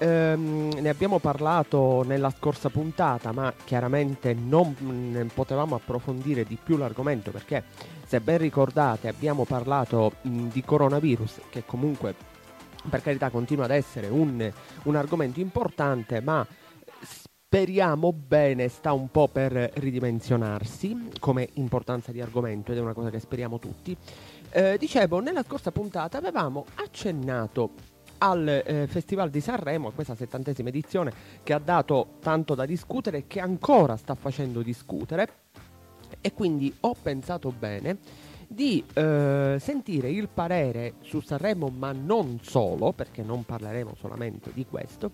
ehm, ne abbiamo parlato nella scorsa puntata, ma chiaramente non potevamo approfondire di più l'argomento perché, se ben ricordate, abbiamo parlato mh, di coronavirus, che comunque per carità continua ad essere un, un argomento importante, ma speriamo bene sta un po' per ridimensionarsi come importanza di argomento ed è una cosa che speriamo tutti. Eh, dicevo, nella scorsa puntata avevamo accennato al eh, Festival di Sanremo, questa settantesima edizione che ha dato tanto da discutere e che ancora sta facendo discutere. E quindi ho pensato bene di eh, sentire il parere su Sanremo ma non solo perché non parleremo solamente di questo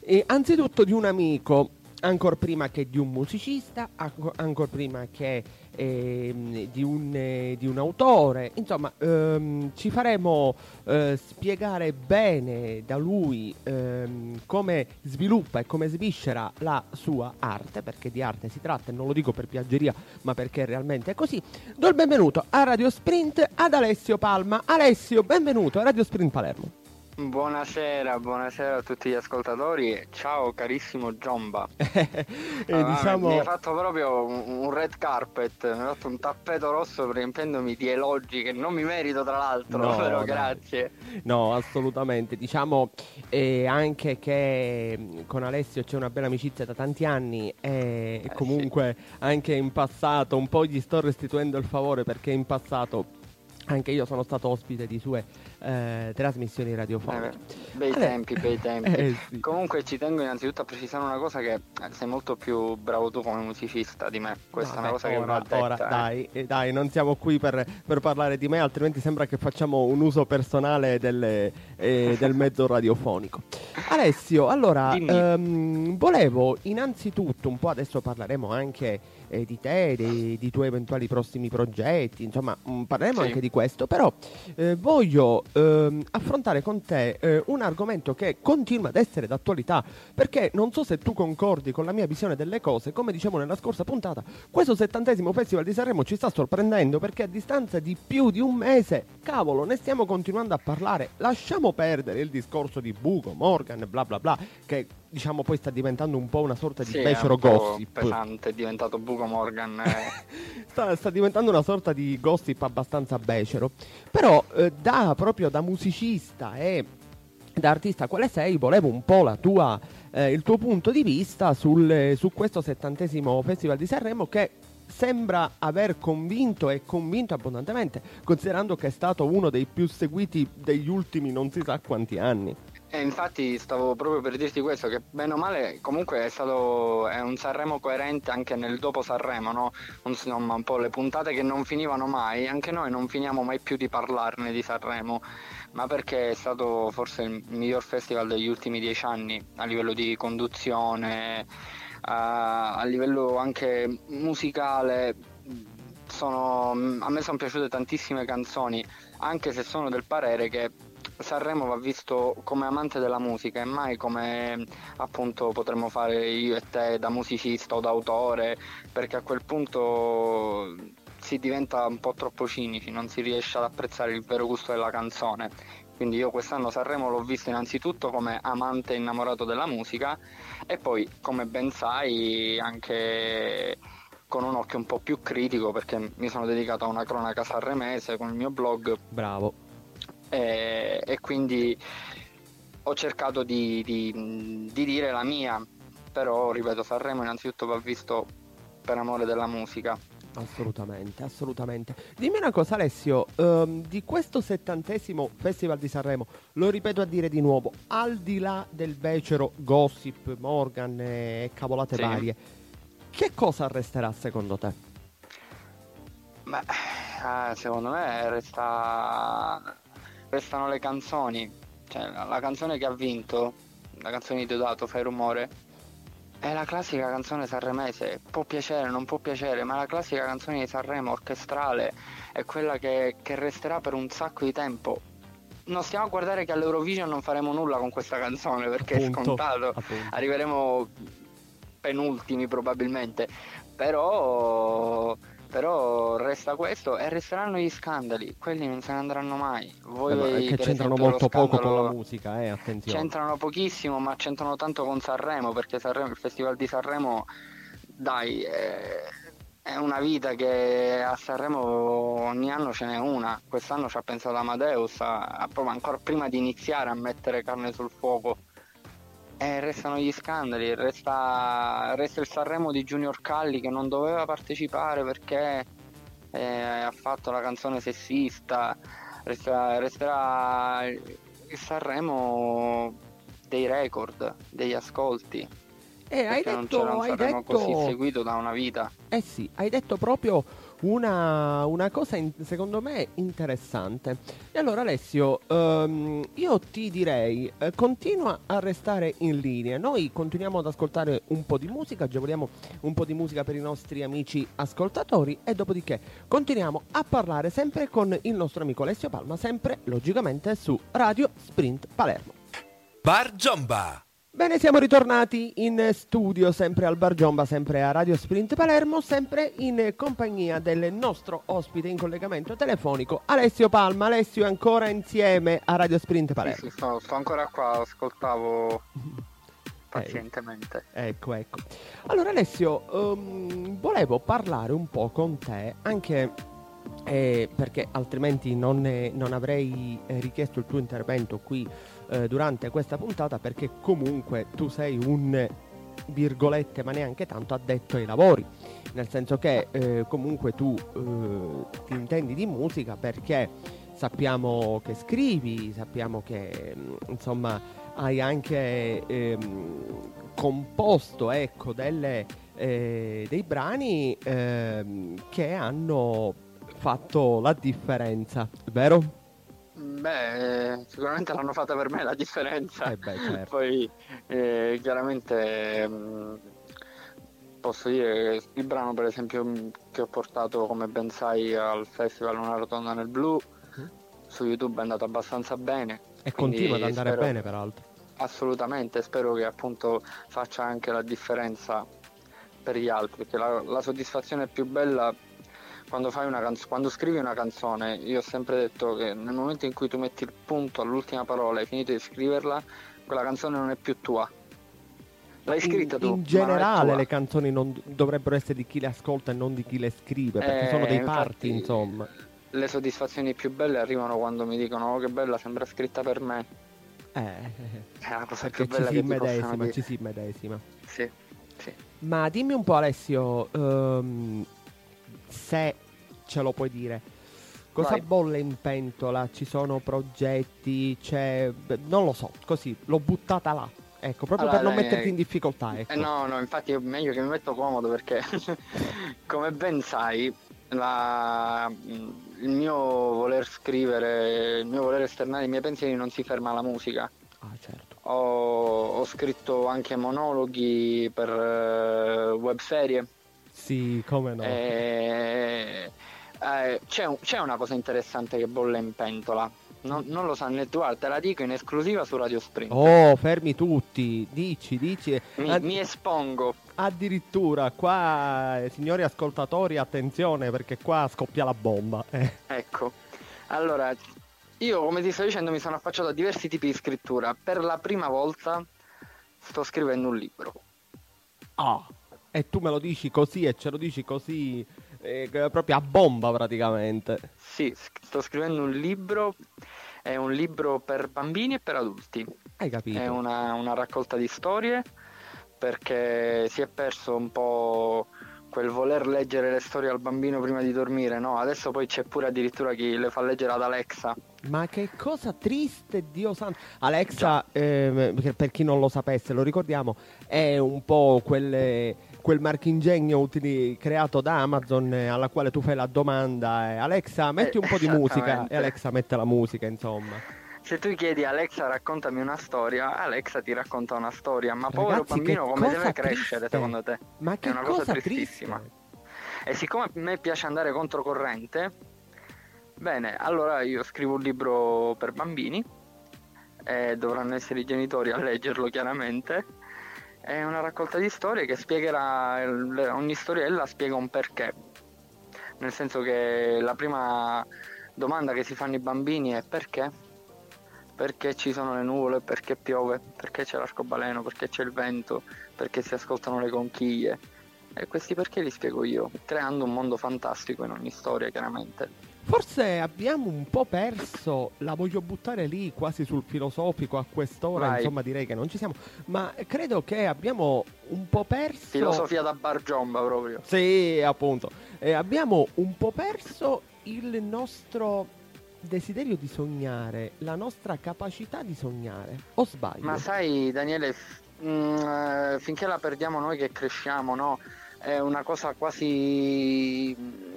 e anzitutto di un amico, ancora prima che di un musicista, ancora prima che eh, di, un, eh, di, un, autore, insomma ehm, ci faremo eh, spiegare bene da lui ehm, come sviluppa e come sviscera la sua arte, perché di arte si tratta e non lo dico per piaggeria ma perché realmente è così. Do il benvenuto a Radio Sprint ad Alessio Palma. Alessio, benvenuto a Radio Sprint Palermo. Buonasera, buonasera a tutti gli ascoltatori. Ciao carissimo Giomba. e ah, diciamo... Mi hai fatto proprio un, red carpet, mi hai fatto un tappeto rosso riempiendomi di elogi che non mi merito tra l'altro, no, però no. grazie. No, assolutamente. Diciamo eh, anche che con Alessio c'è una bella amicizia da tanti anni e eh, comunque sì. anche in passato un po' gli sto restituendo il favore perché in passato anche io sono stato ospite di sue eh, trasmissioni radiofoniche. Eh, bei allora, tempi, bei tempi. Eh, sì. Comunque ci tengo innanzitutto a precisare una cosa che sei molto più bravo tu come musicista di me. Questa Vabbè, è una cosa ora, che va detta. Ora, eh. dai, eh, dai, non siamo qui per, per, parlare di me, altrimenti sembra che facciamo un uso personale delle, eh, del mezzo radiofonico. Alessio, allora, ehm, volevo innanzitutto, un po' adesso parleremo anche eh, di te, dei, di tuoi eventuali prossimi progetti, insomma mh, mm, parleremo sì. anche di questo, però eh, voglio ehm, affrontare con te eh, un argomento che continua ad essere d'attualità, perché non so se tu concordi con la mia visione delle cose, come dicevo nella scorsa puntata, questo settantesimo Festival di Sanremo ci sta sorprendendo perché a distanza di più di un mese, cavolo, ne stiamo continuando a parlare, lasciamo perdere il discorso di Bugo, Morgan, bla bla bla, che diciamo poi sta diventando un po' una sorta di sì, becero gossip. pesante, è diventato Buco Morgan. Eh. sta, sta, diventando una sorta di gossip abbastanza becero. Però eh, da proprio da musicista e da artista quale sei, volevo un po' la tua, eh, il tuo punto di vista sul, su questo settantesimo Festival di Sanremo che sembra aver convinto e convinto abbondantemente, considerando che è stato uno dei più seguiti degli ultimi non si sa quanti anni. E infatti stavo proprio per dirti questo, che bene o male comunque è stato è un Sanremo coerente anche nel dopo Sanremo, no? Insomma, un po' le puntate che non finivano mai, anche noi non finiamo mai più di parlarne di Sanremo, ma perché è stato forse il miglior festival degli ultimi dieci anni a livello di conduzione, a, a livello anche musicale. Sono, a me sono piaciute tantissime canzoni, anche se sono del parere che Sanremo va visto come amante della musica e mai come appunto potremmo fare io e te da musicista o da autore, perché a quel punto si diventa un po' troppo cinici, non si riesce ad apprezzare il vero gusto della canzone. Quindi io quest'anno Sanremo l'ho visto innanzitutto come amante innamorato della musica e poi, come ben sai, anche con un occhio un po' più critico perché mi sono dedicato a una cronaca sanremese con il mio blog. Bravo e, e quindi ho cercato di, di, di, dire la mia, però ripeto Sanremo innanzitutto va visto per amore della musica. Assolutamente, assolutamente. Dimmi una cosa Alessio, um, di questo settantesimo Festival di Sanremo, lo ripeto a dire di nuovo, al di là del becero gossip, Morgan e cavolate sì. varie, che cosa resterà secondo te? Beh, eh, secondo me resta restano le canzoni. Cioè, la, la canzone che ha vinto, la canzone di Deodato, Fai rumore, è la classica canzone sanremese. Può piacere, non può piacere, ma la classica canzone di Sanremo orchestrale è quella che, che resterà per un sacco di tempo. Non stiamo a guardare che all'Eurovision non faremo nulla con questa canzone perché appunto, è scontato. Appunto. Arriveremo penultimi probabilmente. Però Però resta questo e resteranno gli scandali, quelli non se ne andranno mai. Voi eh, che c'entrano esempio, molto poco con la musica, eh, attenzione. C'entrano pochissimo, ma c'entrano tanto con Sanremo, perché Sanremo, il Festival di Sanremo, dai, eh, è una vita che a Sanremo ogni anno ce n'è una. Quest'anno ci ha pensato Amadeus, a, proprio ancora prima di iniziare a mettere carne sul fuoco. E restano gli scandali, resta, resta il Sanremo di Junior Calli che non doveva partecipare perché eh, ha fatto la canzone sessista, resta, resterà il Sanremo dei record, degli ascolti. Eh, hai detto, non hai detto... così seguito da una vita. Eh sì, hai detto proprio una, una cosa in, secondo me interessante. E allora Alessio, um, io ti direi, eh, continua a restare in linea. Noi continuiamo ad ascoltare un po' di musica, agevoliamo un po' di musica per i nostri amici ascoltatori e dopodiché continuiamo a parlare sempre con il nostro amico Alessio Palma, sempre logicamente su Radio Sprint Palermo. Bar Giomba. Bene, siamo ritornati in studio, sempre al Bar Giomba, sempre a Radio Sprint Palermo, sempre in compagnia del nostro ospite in collegamento telefonico, Alessio Palma. Alessio è ancora insieme a Radio Sprint Palermo. Sì, sì sto, sto ancora qua, ascoltavo pazientemente. Eh, ecco, ecco. Allora Alessio, um, volevo parlare un po' con te, anche eh, perché altrimenti non, eh, non avrei eh, richiesto il tuo intervento qui eh, durante questa puntata perché comunque tu sei un virgolette ma neanche tanto addetto ai lavori nel senso che eh, comunque tu eh, ti intendi di musica perché sappiamo che scrivi sappiamo che mm, insomma hai anche ehm, composto ecco delle, eh, dei brani ehm, che hanno fatto la differenza vero? Beh, sicuramente l'hanno fatta per me la differenza. Eh beh, certo. Poi eh, chiaramente mh, mm, posso dire che il brano per esempio mm, che ho portato come ben sai al festival Una rotonda nel blu mm. su YouTube è andato abbastanza bene. E continua ad andare spero, bene peraltro. Assolutamente, spero che appunto faccia anche la differenza per gli altri, perché la, la soddisfazione più bella quando, canzo- quando, scrivi una canzone, io ho sempre detto che nel momento in cui tu metti il punto all'ultima parola e hai finito di scriverla, quella canzone non è più tua. L'hai scritta in, tu. In generale le canzoni non dovrebbero essere di chi le ascolta e non di chi le scrive, perché eh, sono dei parti, insomma. Le soddisfazioni più belle arrivano quando mi dicono oh che bella, sembra scritta per me. Eh, è la cosa più bella ci si immedesima, ci si immedesima. Sì, sì. Ma dimmi un po' Alessio, um, se ce lo puoi dire. Cosa Vai. bolle in pentola? Ci sono progetti? C'è... Non lo so, così, l'ho buttata là. Ecco, proprio allora, per non metterti in difficoltà. Ecco. Eh, no, no, infatti è meglio che mi metto comodo perché, come ben sai, la... il mio voler scrivere, il mio voler esternare i miei pensieri non si ferma alla musica. Ah, certo. Ho, ho scritto anche monologhi per uh, web serie. Sì, come no. E eh, c'è, un, c'è, una cosa interessante che bolle in pentola. Non, non lo sa né tu, te la dico in esclusiva su Radio Sprint. Oh, fermi tutti, dici, dici. Mi, Ad... mi espongo. Addirittura, qua, eh, signori ascoltatori, attenzione perché qua scoppia la bomba. Eh. Ecco, allora, io come ti sto dicendo mi sono affacciato a diversi tipi di scrittura. Per la prima volta sto scrivendo un libro. Ah, e tu me lo dici così e ce lo dici così eh, proprio a bomba praticamente. Sì, sto scrivendo un libro, è un libro per bambini e per adulti. Hai capito? È una, una raccolta di storie perché si è perso un po' quel voler leggere le storie al bambino prima di dormire, no? Adesso poi c'è pure addirittura chi le fa leggere ad Alexa. Ma che cosa triste, Dio santo. Alexa, eh, per chi non lo sapesse, lo ricordiamo, è un po' quelle quel marchingegno utili, creato da Amazon eh, alla quale tu fai la domanda eh, Alexa metti un po' di musica e Alexa mette la musica insomma se tu chiedi Alexa raccontami una storia Alexa ti racconta una storia ma Ragazzi, povero bambino come deve triste. crescere secondo te ma che è una cosa, cosa tristissima triste. e siccome a me piace andare controcorrente bene allora io scrivo un libro per bambini e dovranno essere i genitori a leggerlo chiaramente è una raccolta di storie che spiegherà, ogni storiella spiega un perché. nel senso che la prima domanda che si fanno i bambini è perché? Perché ci sono le nuvole, perché piove, perché c'è l'arcobaleno, perché c'è il vento, perché si ascoltano le conchiglie. E questi perché li spiego io, creando un mondo fantastico in ogni storia, chiaramente. Forse abbiamo un po' perso, la voglio buttare lì quasi sul filosofico a quest'ora, Vai. insomma direi che non ci siamo, ma credo che abbiamo un po' perso... Filosofia da bar giomba proprio. Sì, appunto. Eh, abbiamo un po' perso il nostro desiderio di sognare, la nostra capacità di sognare. O sbaglio? Ma sai Daniele, f- mm, eh, finché la perdiamo noi che cresciamo, no? È una cosa quasi mm,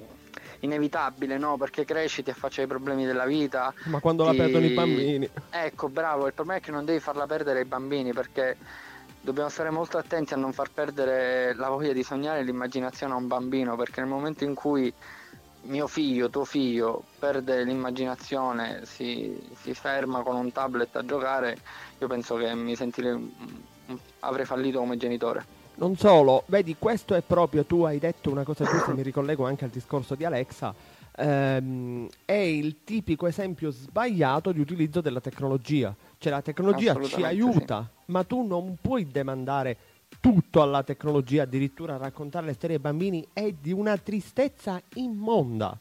inevitabile, no? Perché cresci, ti affacci ai problemi della vita. Ma quando la ti- perdono i bambini. Ecco, bravo, il problema è che non devi farla perdere ai bambini perché dobbiamo stare molto attenti a non far perdere la voglia di sognare e l'immaginazione a un bambino, perché nel momento in cui mio figlio, tuo figlio, perde l'immaginazione, si, si ferma con un tablet a giocare, io penso che mi sentirei avrei fallito come genitore. Non solo, vedi, questo è proprio, tu hai detto una cosa giusta, mi ricollego anche al discorso di Alexa, ehm, è il tipico esempio sbagliato di utilizzo della tecnologia. Cioè la tecnologia ci aiuta, ma tu non puoi demandare tutto alla tecnologia, addirittura raccontare le storie ai bambini è di una tristezza immonda.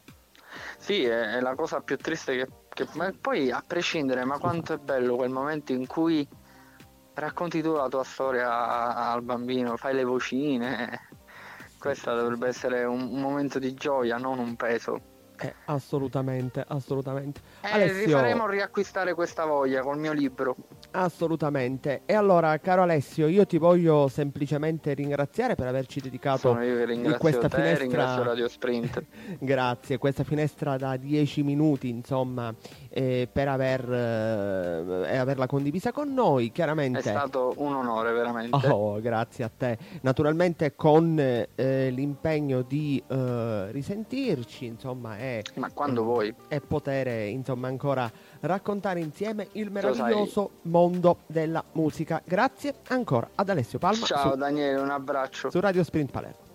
Sì, è, la cosa più triste che, che- ma poi a prescindere, ma quanto è bello quel momento in cui racconti tu la tua storia al bambino, fai le vocine. Questo dovrebbe essere un, un momento di gioia, non un peso. Eh, assolutamente, assolutamente. E Alessio, rifaremo riacquistare questa voglia col mio libro. assolutamente. E allora, caro Alessio, io ti voglio semplicemente ringraziare per averci dedicato Sono io che ringrazio questa te, finestra- ringrazio Radio Sprint. Grazie, questa finestra da 10 minuti, insomma, eh, per aver, eh, e averla condivisa con noi, È chiaramente. stato un onore veramente. Oh, grazie a te. Naturalmente con eh, l'impegno di eh, risentirci, insomma, e, Ma quando vuoi. e poter, insomma, ancora raccontare insieme il meraviglioso mondo della musica. Grazie ancora ad Alessio Palma Ciao su, Daniele, un abbraccio. su Radio Sprint Palermo.